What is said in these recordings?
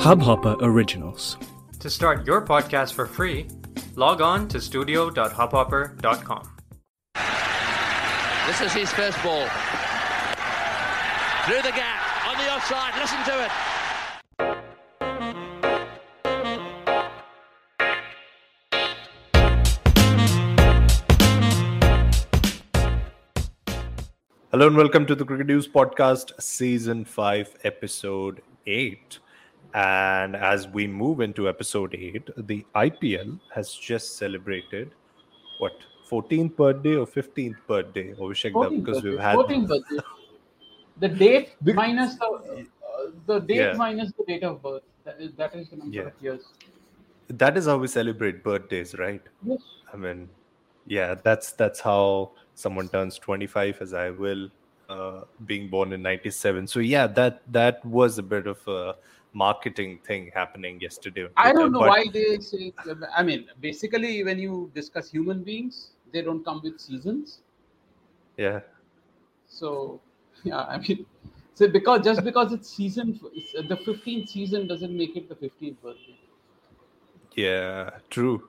Hubhopper Originals. To start your podcast for free, log on to studio.hubhopper.com. This is his first ball. Through the gap, on the offside, listen to it. Hello and welcome to the Cricket News Podcast, Season 5, Episode 8. And as we move into Episode 8, the IPL has just celebrated what, 14th birthday or 15th birthday? Abhishek, Dutt, 14th because we've birthday, had 14th birthday. The date Bec- minus the uh, the date Yeah. minus the date of birth. That is that is the number Yeah. of years. that is how we celebrate birthdays, right? Yes. I mean, yeah, that's that's how someone turns 25 as I will, uh, being born in 97. So yeah, that that was a bit of a marketing thing happening yesterday. I don't know but- why they say. I mean, basically, when you discuss human beings, they don't come with seasons. Yeah, So, yeah, I mean, so because just because it's season, it's, the 15th season doesn't make it the 15th birthday. Yeah, true,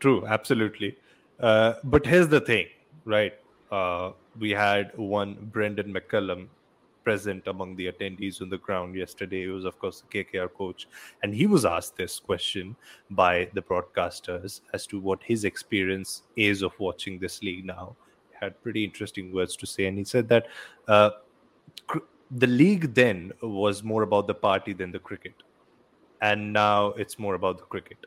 true, absolutely. Uh, but here's the thing, right? Uh, we had one Brendan McCullum present among the attendees on the ground yesterday. Was, of course, the KKR coach, and he was asked this question by the broadcasters as to what his experience is of watching this league now. He had pretty interesting words to say, and he said that uh, cr- the league then was more about the party than the cricket and now it's more about the cricket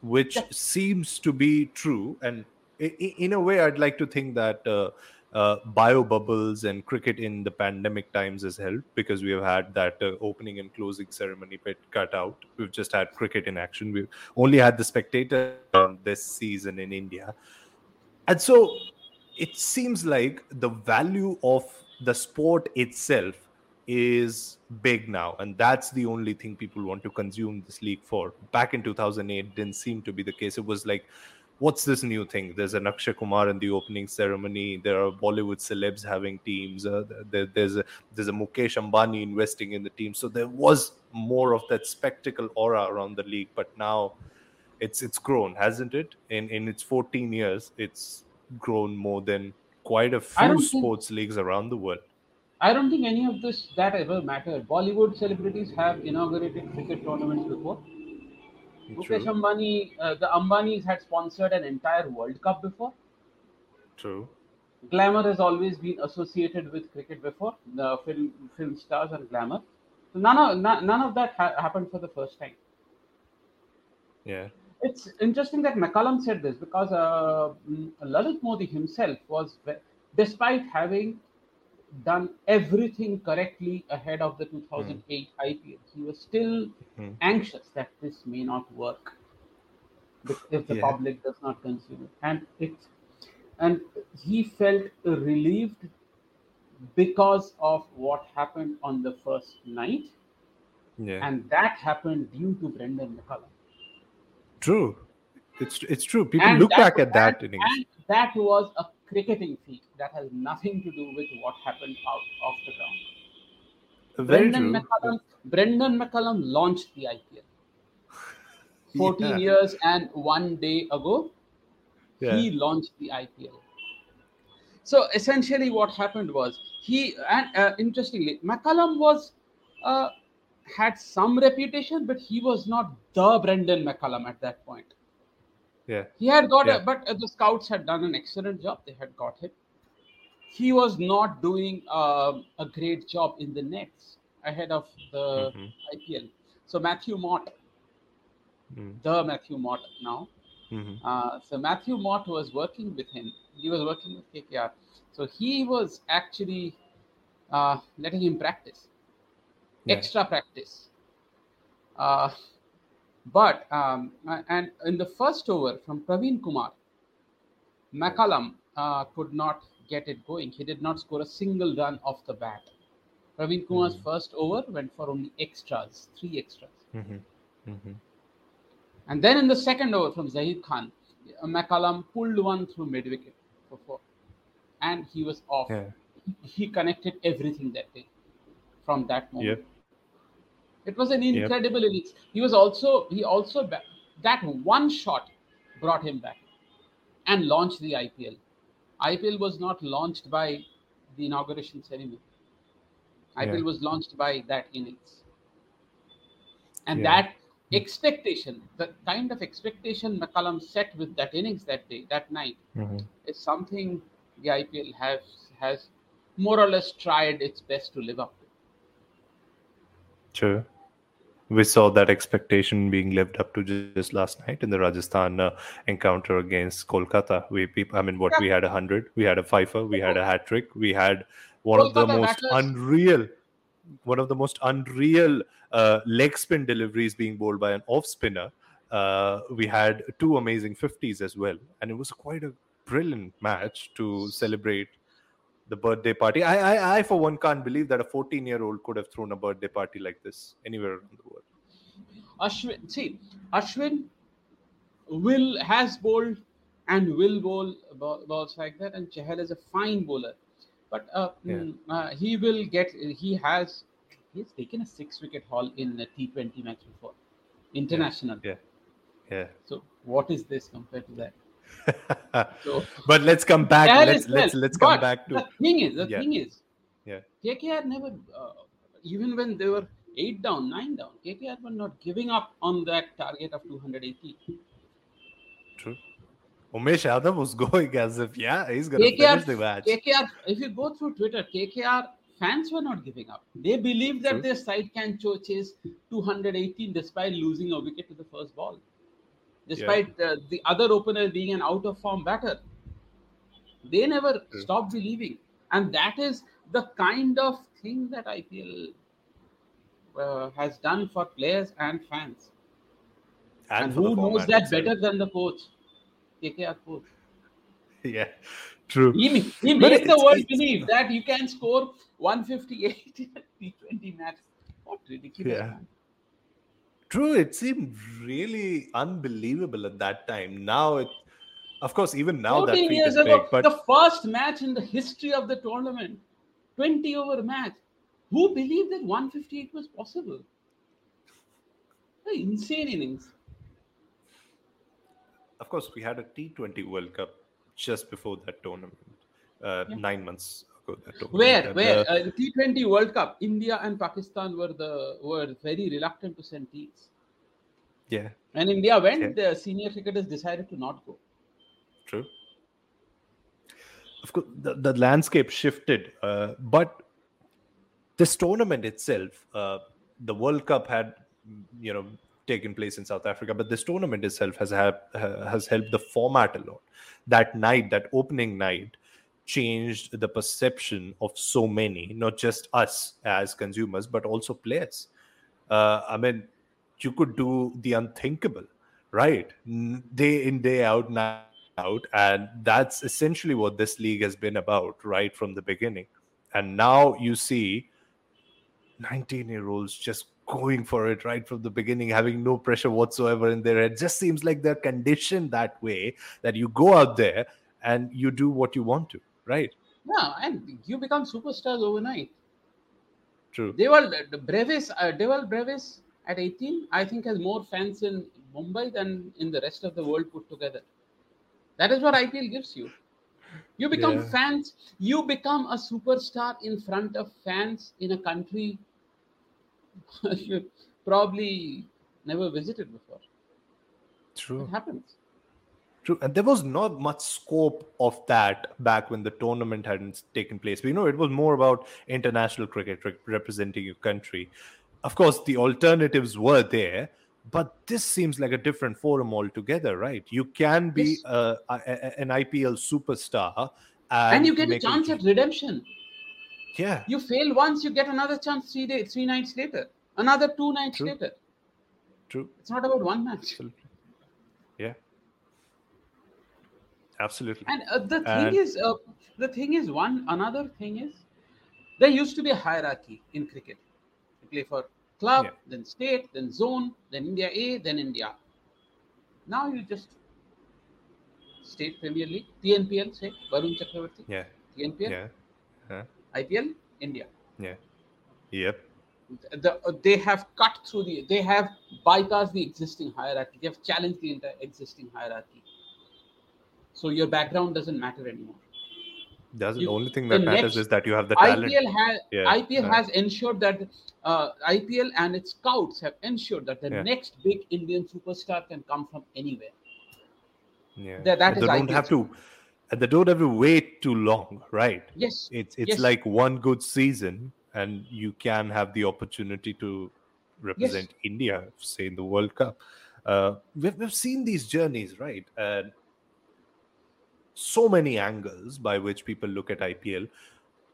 which seems to be true and in a way i'd like to think that uh, uh, bio bubbles and cricket in the pandemic times has helped because we have had that uh, opening and closing ceremony bit cut out. We've just had cricket in action. We've only had the spectator this season in india. And so it seems like the value of the sport itself is big now and that's the only thing people want to consume this league for. Back in 2008 didn't seem to be the case. It was like what's this new thing? There's an akshay kumar in the opening ceremony. There are bollywood celebs having teams. Uh, there, there's a there's a mukesh ambani investing in the team. So there was more of that spectacle aura around the league but now it's it's grown hasn't it? In in its 14 years it's grown more than quite a few think- sports leagues around the world. I don't think any of this that ever mattered. Bollywood celebrities have inaugurated cricket tournaments before. Mukesh true Ambani, uh, the Ambanis had sponsored an entire World Cup before. true Glamour has always been associated with cricket before, the film film stars and glamour. So none of none, none of that ha- happened for the first time. yeah It's interesting that McCullum said this because uh, mm, Lalit Modi himself was, despite having done everything correctly ahead of the 2008 IPL, he was still Hmm. anxious that this may not work if- the Yeah. public does not consume it, and it, and he felt relieved because of what happened on the first night, yeah. And that happened due to Brendan McCullum. true. It's it's true. People And look back at that innings. And that was a cricketing feat. That has nothing to do with what happened out off the ground. very Brendan true McCullum, Brendan McCullum launched the IPL 14 Yeah. years and one day ago. Yeah. He launched the IPL. So essentially, what happened was he and uh, interestingly, McCullum was uh, had some reputation, but he was not the Brendan McCullum at that point. Yeah He had got Yeah. a, but uh, the scouts had done an excellent job. They had got him. He was not doing um a great job in the nets ahead of the Mhm. IPL. So Matthew Mott, Mm. the Matthew Mott now. Mhm. Uh, so Matthew Mott was working with him. He was working with KKR. So he was actually uh, letting him practice, Yeah. extra practice. Uh, but um, and in the first over from Praveen Kumar, McCullum uh, could not get it going. He did not score a single run off the bat. Praveen Kumar's first over went for only extras, three extras. Mhm. Mhm. And then in the second over from Zaheer Khan, McCullum pulled one through mid wicket for four. And he was off. Yeah. He connected everything that day from that moment. Yep. It was an incredible innings. He was also he also that one shot brought him back and launched the IPL. IPL was not launched by the inauguration ceremony. IPL Yeah. was launched by that innings. And Yeah. that expectation, the kind of expectation McCullum set with that innings that day, that night, Mhm. is something the IPL has has more or less tried its best to live up. Sure. We saw that expectation being lived up to just last night in the Rajasthan uh, encounter against Kolkata. We, I mean, what we had a hundred, we had a fifer, we had a hat trick, we had one of the most unreal, one of the most unreal uh, leg spin deliveries being bowled by an off spinner. Uh, we had two amazing 50s as well, and it was quite a brilliant match to celebrate the birthday party. I, I, I for one can't believe that a 14 year old could have thrown a birthday party like this anywhere around the world. Ashwin, see, Ashwin will has bowled and will bowl balls like that, and Chahal is a fine bowler, but uh, Yeah. mm, uh, he will get. He has he's taken a six wicket haul in a T20 match before, international. Yeah. Yeah. So what is this compared to that? So but let's come back. Let's let's let's come but back to the thing is the Yeah. thing is Yeah. KKR never uh, even when they were eight down nine down KKR were not giving up on that target of 280 true. Umesh Yadav was going as if yeah he's gonna KKR, finish the match. KKR if you go through Twitter KKR fans were not giving up they believed that True. their side can chase 218 despite losing a wicket to the first ball despite uh, the other opener being an out of form batter they never stopped believing and that is the kind of thing that IPL uh, has done for players and fans and, the who knows that itself. better than the coach KKR coach Yeah, true. he, he made the world believe that you can score 158 in a T20 match what ridiculous Yeah. man. True, it seemed really unbelievable at that time. Now it, of course, even now that 14 feat is ago, big, but the first match in the history of the tournament, 20 over match. Who believed that 158 was possible? The insane innings. of course, we had a T20 World Cup just before that tournament, uh, Yeah. nine months tournament. Where, where uh, uh, the T20 World Cup, India and Pakistan were the were very reluctant to send teams, yeah, and India went. Yeah. The senior cricketers decided to not go. true. Of course, the, the landscape shifted, uh, but this tournament itself, uh, the World Cup had, you know, taken place in South Africa, but this tournament itself has ha- has helped the format a lot. That night, that opening night, changed the perception of so many, not just us as consumers, but also players. Uh, I mean, you could do the unthinkable, right? Day in, day out, night out. And that's essentially what this league has been about, right from the beginning. And now you see 19 year olds just going for it right from the beginning, having no pressure whatsoever in their head. Just seems like they're conditioned that way that you go out there and you do what you want to, right? Yeah, and you become superstars overnight. True. Dewald the Brevis, uh, Dewald Brevis at 18, I think has more fans in Mumbai than in the rest of the world put together. That is what IPL gives you. You become Yeah. fans. You become a superstar in front of fans in a country you probably never visited before. True. It happens. True, and there was not much scope of that back when the tournament hadn't taken place. You know it was more about international cricket re- representing your country. Of course, the alternatives were there, but this seems like a different forum altogether, right? You can be Yes. uh, a, a- an IPL superstar, and, And you get a chance at redemption. yeah, You fail once, you get another chance three days, three nights later, another two nights True. later. true, It's not about one match. absolutely, yeah, absolutely, And uh, the thing And- is, uh, the thing is, one another thing is, there used to be a hierarchy in cricket. You play for club, Yeah. then state, then zone, then India A, then India. Now you just state Premier League, TNPL, say Varun Chakravarti, yeah, TNPL, yeah, yeah, IPL, India. yeah, yep, the, they have cut through the they have bypassed the existing hierarchy they have challenged the entire existing hierarchy so your background doesn't matter anymore Doesn't You- the only thing that matters next- is that you have the talent. IPL has Yeah, IPL has ensured that uh, IPL and its scouts have ensured that the Yeah. next big Indian superstar can come from anywhere. Yeah. That- that they don't IPL. have to and they don't have to wait too long, right? Yes, It's it's Yes. like one good season and you can have the opportunity to represent India, say in the World Cup. Uh, we've, we've seen these journeys, right? And so many angles by which people look at IPL.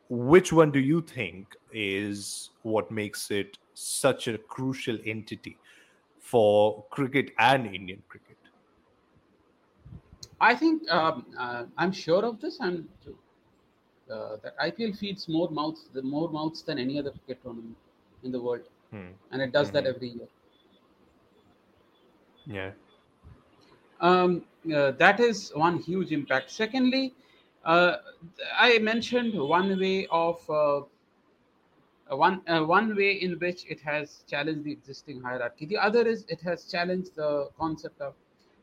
Which one do you think is what makes it such a crucial entity for cricket and Indian cricket? I think um, uh, I'm sure of this. I'm uh, that IPL feeds more mouths, the more mouths than any other cricket tournament in the world, Hmm. and it does that Mhm. every year. Yeah. Um, uh, that is one huge impact. Secondly, uh, I mentioned one way of uh, uh, one uh, one way in which it has challenged the existing hierarchy. The other is it has challenged the concept of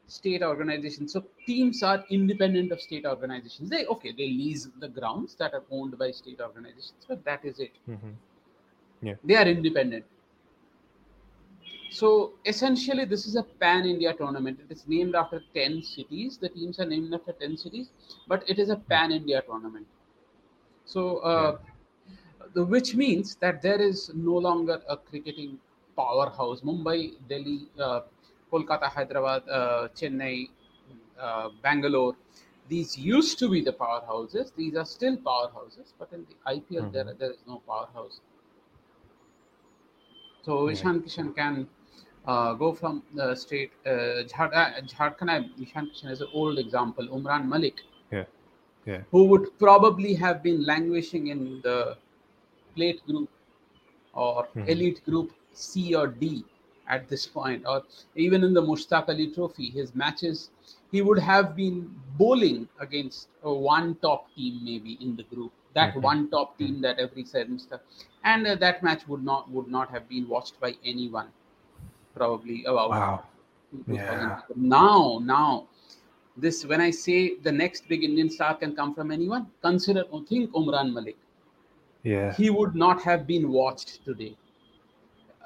state organization. So teams are independent of state organizations. They okay, they lease the grounds that are owned by state organizations, but that is it. Mhm. They are independent. So essentially, this is a pan-India tournament. It is named after ten cities. The teams are named after ten cities, but it is a pan-India tournament. So, uh, the, which means that there is no longer a cricketing powerhouse. Mumbai, Delhi, uh, Kolkata, Hyderabad, uh, Chennai, uh, Bangalore. These used to be the powerhouses. These are still powerhouses, but in the IPL, there, there is no powerhouse. So. Ishan Kishan can uh, go from the state. Uh, uh, Jharkhand, Ishan Kishan is an old example. Umran Malik, Yeah. Yeah. who would probably have been languishing in the plate group or Mhm. elite group C or D at this point, or even in the Mushtaq Ali Trophy, his matches, he would have been bowling against a one top team maybe in the group. That Mhm. one top team that every semester, and uh, that match would not would not have been watched by anyone, probably about Wow. Yeah. people. Now, now, this when I say the next big Indian star can come from anyone, consider think Umran Malik. Yeah. He would not have been watched today.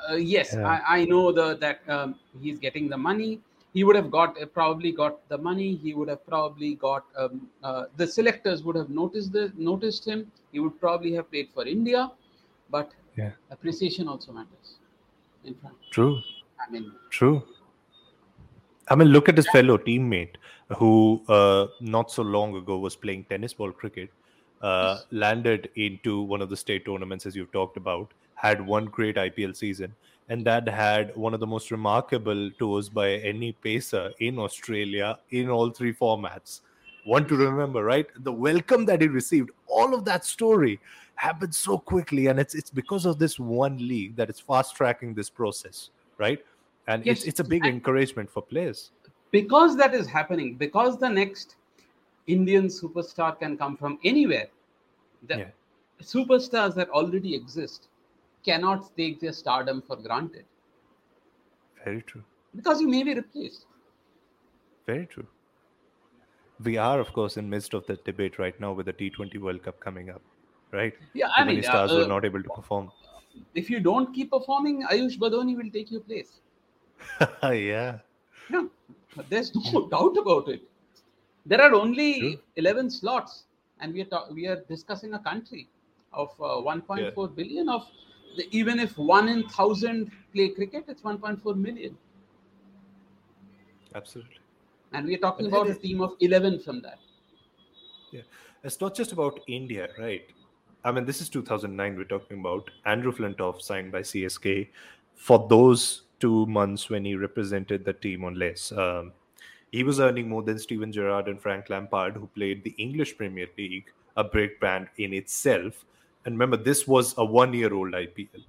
Uh, yes, Yeah. I, I know the that um, he's getting the money. He would have got uh, probably got the money. He would have probably got um, uh, the selectors would have noticed the noticed him. He would probably have played for India, but Yeah. appreciation also matters. In front, True. I mean, True. I mean, look at his fellow teammate who uh, not so long ago was playing tennis ball cricket, uh, landed into one of the state tournaments, as you've talked about, had one great IPL season, and that had one of the most remarkable tours by any pacer in Australia in all three formats. One to remember, right? The welcome that he received, all of that story happened so quickly, and it's it's because of this one league that is fast tracking this process, right? And it's Yes, it's a big encouragement for players. because that is happening because the next indian superstar can come from anywhere the Yeah. superstars that already exist cannot take their stardom for granted Very true. because you may be replaced Very true. We are, of course, in midst of the debate right now with the T20 World Cup coming up, right? yeah Too i many mean uh, stars uh, were not able to perform. if you don't keep performing ayush badoni will take your place yeah. no there's no doubt about it there are only True. 11 slots and we are ta- we are discussing a country of uh, 1.4 billion of the, even if one in thousand play cricket it's 1.4 million Absolutely. and we are talking But about a team of 11 from that Yeah, It's not just about India, right? I mean, this is 2009 we're talking about. Andrew Flintoff signed by CSK for those two months when he represented the team on less. Um, he was earning more than Steven Gerrard and Frank Lampard, who played the English Premier League, a big brand in itself. And remember, this was a one year old IPL.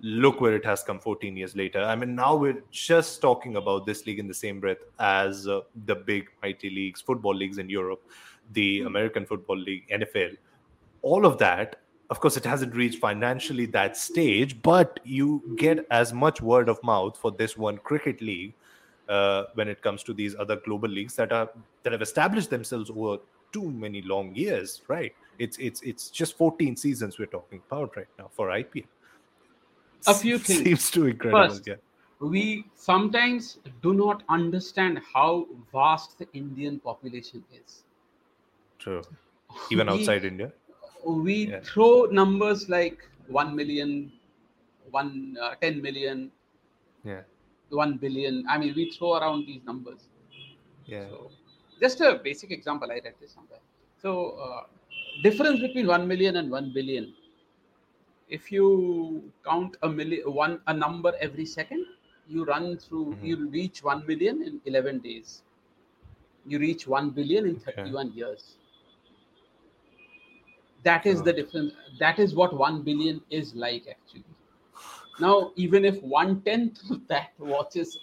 Look where it has come 14 years later. I mean, now we're just talking about this league in the same breath as uh, the big mighty leagues, football leagues in Europe, the American Football League, NFL. All of that of course, it hasn't reached financially that stage, but you get as much word of mouth for this one cricket league uh, when it comes to these other global leagues that are that have established themselves over too many long years, right? It's it's it's just 14 seasons we're talking about right now for IPL. A few things. seems too incredible. First, yeah. we sometimes do not understand how vast the Indian population is. True. Even We- outside India. We Yeah. throw numbers like 1 million, 1, uh, 10 million, Yeah. 1 billion. I mean, we throw around these numbers. Yeah. So, just a basic example, I read this somewhere. So, uh, difference between 1 million and 1 billion. If you count a million, one a number every second, you run through, Mhm. you reach 1 million in 11 days. You reach 1 billion in Okay. 31 years. That is the hmm. difference. That is what 1 billion is like, actually. Now, even if one tenth of that watches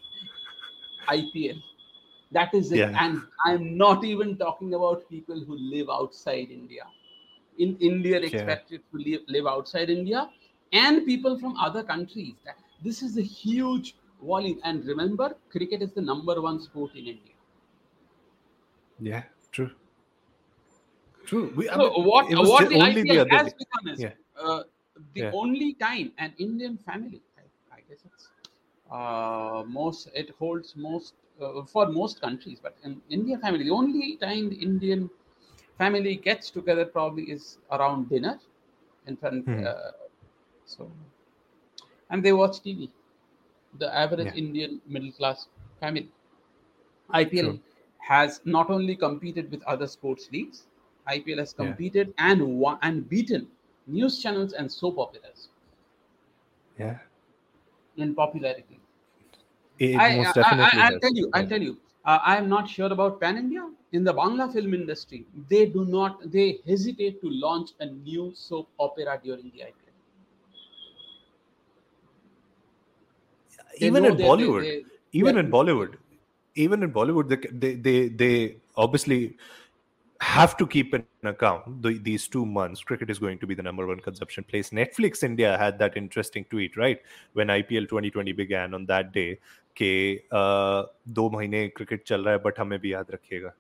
IPL, that is it. Yeah. And I'm not even talking about people who live outside India. In Indian Yeah. expected to live, live outside India and people from other countries. This is a huge volume. And remember, cricket is the number one sport in India. Yeah. True. True. We, I mean, what, what the only IPL the has become is Yeah. uh, the Yeah. only time an Indian family, I, I guess it's uh, most, it holds most uh, for most countries, but in Indian family, the only time the Indian family gets together probably is around dinner, in front. Mhm. Uh, so, and they watch TV. The average Yeah. Indian middle class family. IPL True. has not only competed with other sports leagues, IPL has Yeah. competed and won and beaten news channels and soap operas Yeah. in popularity. It I, most I, definitely I, will tell you, I'll tell you. Uh, I am not sure about Pan India. In the Bangla film industry, they do not, they hesitate to launch a new soap opera during the IPL. They Even in they- they- Bollywood. they- even Yeah. in Bollywood, even in Bollywood, they they, they obviously have to keep in account the, these two months cricket is going to be the number one consumption place netflix india had that interesting tweet right when ipl 2020 began on that day ke uh, do mahine cricket chal raha hai but hame bhi yaad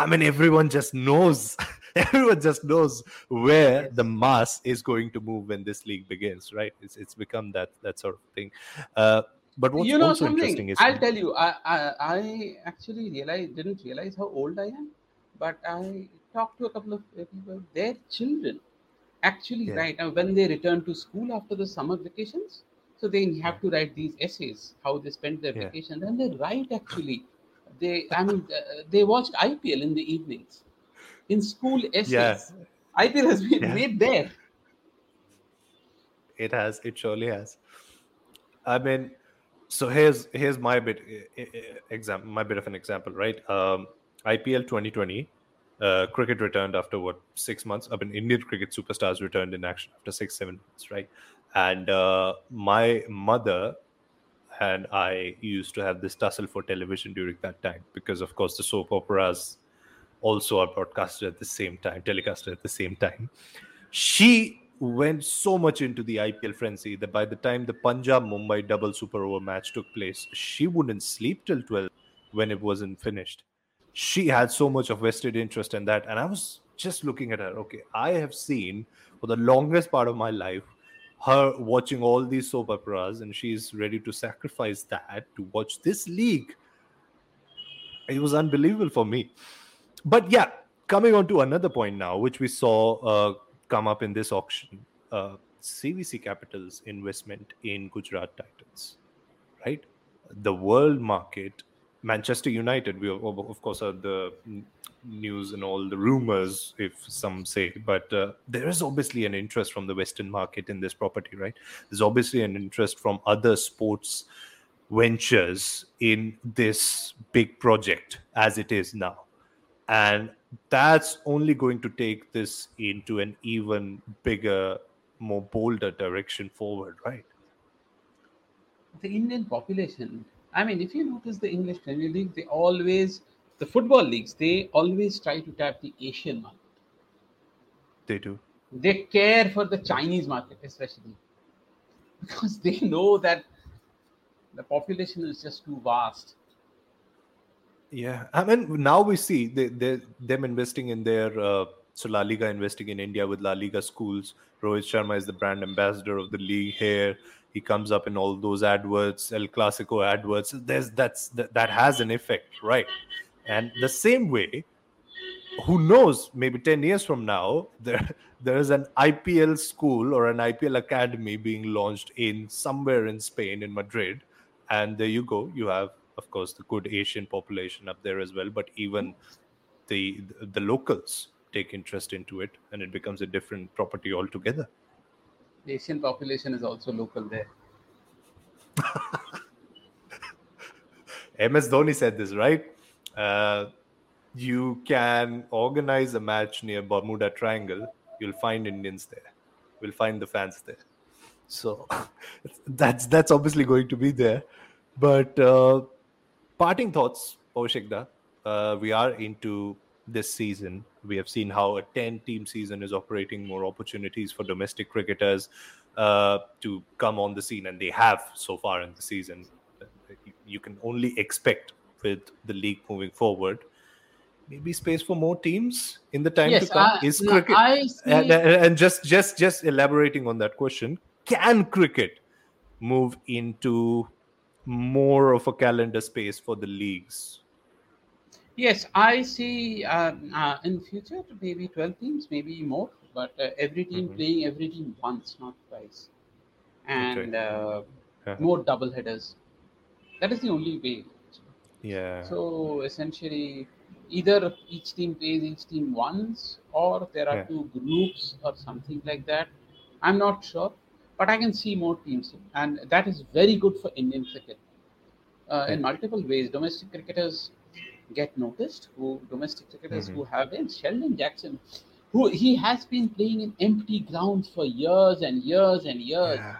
I mean, everyone just knows. everyone just knows where the mass is going to move when this league begins, right? It's it's become that that sort of thing. Uh, but what's you know also something? interesting is I'll tell you. I I, I actually realize didn't realize how old I am but I talked to a couple of people. Their children actually Yeah. write uh, when they return to school after the summer vacations. So they have to write these essays how they spent their Yeah. vacation, and they write actually. They I mean uh, they watched IPL in the evenings, in school essays. Yeah. IPL has been Yeah. made there. it has it surely has i mean so here's here's my bit example my bit of an example right um ipl 2020 uh, cricket returned after what six months? I mean indian cricket superstars returned in action after six seven months right? And uh, my mother and i used to have this tussle for television during that time because of course the soap operas also are broadcasted at the same time telecasted at the same time. She went so much into the IPL frenzy that by the time the Punjab Mumbai double super over match took place, she wouldn't sleep till 12 when it wasn't finished. She had so much of vested interest in that. And I was just looking at her. Okay, I have seen for the longest part of my life her watching all these soap operas, and she's ready to sacrifice that to watch this league. It was unbelievable for me. But yeah, coming on to another point now, which we saw uh, come up in this auction uh, CVC Capital's investment in Gujarat Titans, right? The world market, Manchester United, we of course are the news and all the rumors, if some say, but uh, there is obviously an interest from the Western market in this property, right? There's obviously an interest from other sports ventures in this big project as it is now and that's only going to take this into an even bigger more bolder direction forward right the Indian population. I mean, if you notice the English Premier League, they always, the football leagues, they always try to tap the Asian market. they do they care for the Chinese market, especially because they know that the population is just too vast. Yeah, I mean now we see they, they them investing in their uh, so La Liga investing in India with La Liga schools. Rohit Sharma is the brand ambassador of the league here. He comes up in all those adverts, El Clasico adverts. There's that's that, that has an effect, right? And the same way, who knows? Maybe ten years from now, there there is an IPL school or an IPL academy being launched in somewhere in Spain, in Madrid, and there you go. You have, of course, the good Asian population up there as well, but even the the locals take interest into it, and it becomes a different property altogether. The Asian population is also local there. MS Dhoni said this, right? Uh, you can organize a match near Bermuda Triangle. You'll find Indians there. We'll find the fans there. So that's that's obviously going to be there. But uh, parting thoughts, Paushikda. Uh, we are into this season. We have seen how a 10 team season is operating more opportunities for domestic cricketers uh, to come on the scene, and they have so far in the season. You can only expect with the league moving forward. Maybe space for more teams in the time Yes, to come. I- is no, cricket see- and, and just just just elaborating on that question? Can cricket move into more of a calendar space for the leagues? Yes, I see uh, uh, in future maybe 12 teams, maybe more, but uh, every team Mhm. playing every team once, not twice. And uh, Uh-huh. more double headers. That is the only way. Yeah. So essentially, either each team plays each team once, or there are Yeah. two groups or something like that. I'm not sure, but I can see more teams, and that is very good for Indian cricket. Uh, In Yeah. multiple ways, domestic cricketers get noticed. Who domestic cricketers Mhm. who have been Sheldon Jackson, who he has been playing in empty grounds for years and years and years. Yeah.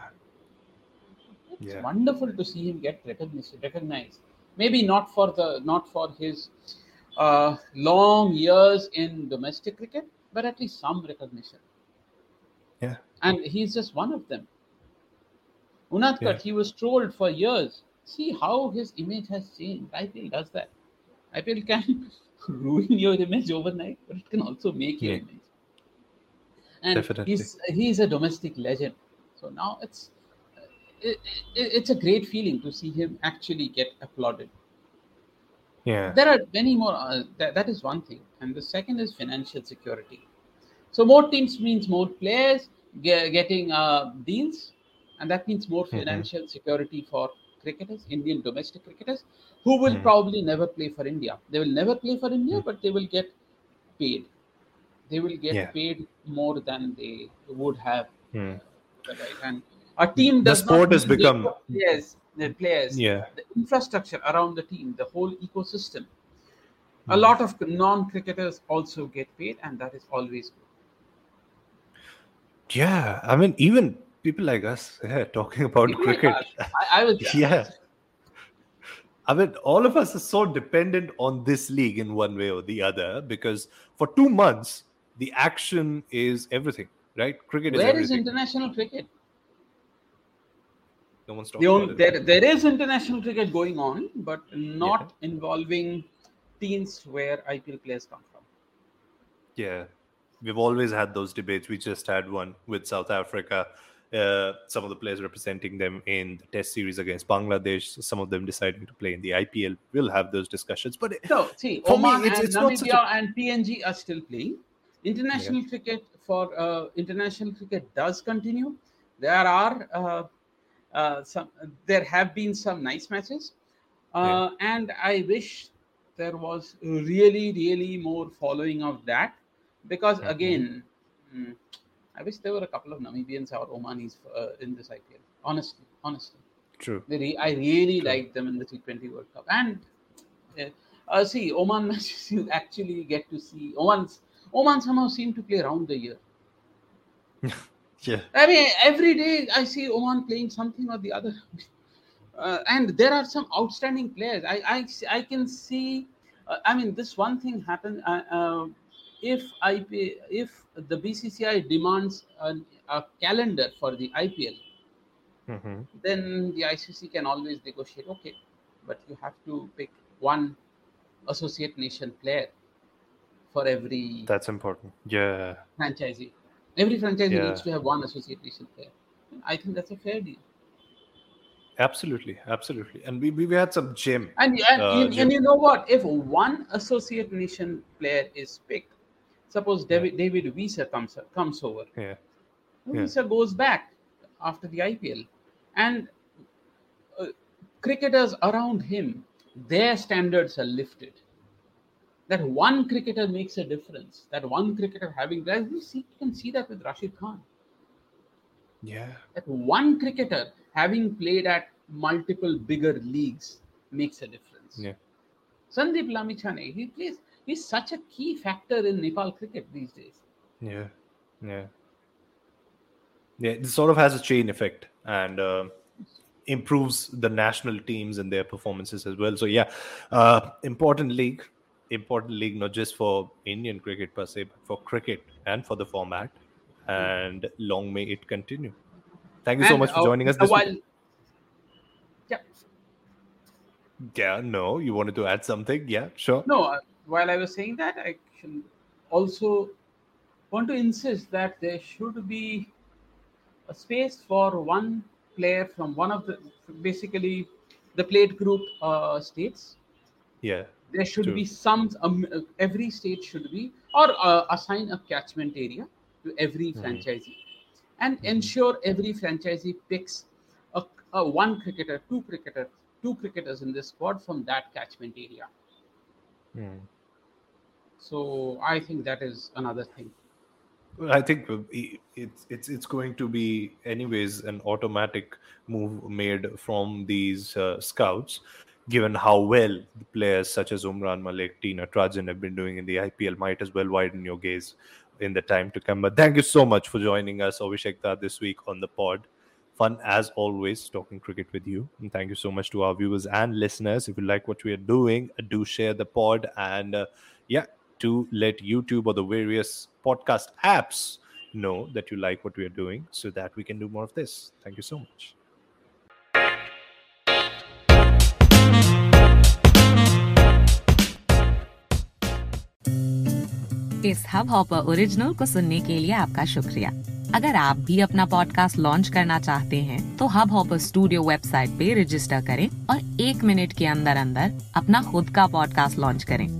It's Yeah. wonderful to see him get recognized. Recognized, maybe not for the not for his uh, long years in domestic cricket, but at least some recognition. Yeah. And he's just one of them. Unadkat, Yeah. he was trolled for years. See how his image has changed. IPL does that. IPL can ruin your image overnight, but it can also make your Yeah. image. And Definitely. he's he's a domestic legend. So now it's it, it, it's a great feeling to see him actually get applauded. Yeah. There are many more. Uh, that, that is one thing, and the second is financial security. So more teams means more players ge- getting uh, deals, and that means more Mhm. financial security for cricketers, Indian domestic cricketers, who will Mhm. probably never play for India. They will never play for India, Mhm. but they will get paid. They will get Yeah. paid more than they would have. Right. And a team The sport has become- players, the players, Yeah. the infrastructure around the team, the whole ecosystem. A Hmm. lot of non-cricketers also get paid, and that is always good. Yeah. I mean, even people like us, yeah, talking about oh People cricket. us, I, I was yeah. I mean, all of us are so dependent on this league in one way or the other because for two months, the action is everything, right? Cricket is Where is everything. international cricket? no one's The only, about there, it. there is international cricket going on, but not involving teams where IPL players come from. Yeah. We've always had those debates. We just had one with South Africa. Uh, some of the players representing them in the test series against Bangladesh, some of them deciding to play in the IPL. We'll have those discussions. But So, see, For me, Oman it's- and it's not Namibia a- and PNG are still playing. International cricket for uh, international cricket does continue. There are uh, uh, some. There have been some nice matches, uh, and I wish there was really, really more following of that, because Mhm. again, mm, I wish there were a couple of Namibians or Omanis uh, in this IPL. Honestly, honestly. true. Re- I really True. liked them in the T20 World Cup. And uh, uh, see, Oman matches you actually get to see. Oman's, Oman somehow seem to play around the year. Yeah. I mean, every day I see Oman playing something or the other. Uh, and there are some outstanding players. I, I, I can see, uh, I mean, this one thing happened. If IP, if the BCCI demands an, a calendar for the IPL, Mhm. then the ICC can always negotiate. Okay, but you have to pick one associate nation player for every That's important. Yeah. franchisee. Every franchisee Yeah. needs to have one associate nation player. I think that's a fair deal. Absolutely. Absolutely. And we, we had some gym. And and, Uh, and you know what? If one associate nation player is picked, suppose David David Wiese comes comes over, Yeah. Yeah. Goes back after the IPL, and uh, cricketers around him, their standards are lifted. That one cricketer makes a difference. That one cricketer having that you see you can see that with Rashid Khan. Yeah. That one cricketer having played at multiple bigger leagues makes a difference. Yeah. Sandeep Lamichhane, he plays. He's such a key factor in Nepal cricket these days. Yeah, yeah, yeah. It sort of has a chain effect and uh, improves the national teams and their performances as well. So yeah, uh, important league, important league not just for Indian cricket per se, but for cricket and for the format. And long may it continue. Thank you so much for uh, joining us. uh, This while, yeah, Yeah, no, you wanted to add something? Yeah, sure. no. While I was saying that, I should also want to insist that there should be a space for one player from one of the basically the plate group uh, states Yeah, there should True. be some um, every state should be or uh, assign a catchment area to every Mhm. franchisee and Mhm. ensure every franchisee picks a, a one cricketer two cricketer two cricketers in this squad from that catchment area Hmm. So i think that is another thing Well, I think uh, it's it's it's going to be anyways an automatic move made from these uh, scouts, given how well the players such as Umran Malik, T Natarajan have been doing in the IPL. Might as well widen your gaze in the time to come. But thank you so much for joining us, Abhishek this week on the pod. Fun as always talking cricket with you. And thank you so much to our viewers and listeners. If you like what we are doing, do share the pod and uh, yeah, to let YouTube or the various podcast apps know that you like what we are doing so that we can do more of this. Thank you so much. इस Hubhopper original को सुनने के लिए आपका शुक्रिया अगर आप भी अपना पॉडकास्ट लॉन्च करना चाहते हैं, तो हब हॉपर स्टूडियो वेबसाइट पे रजिस्टर करें और एक मिनट के अंदर अंदर अपना खुद का पॉडकास्ट लॉन्च करें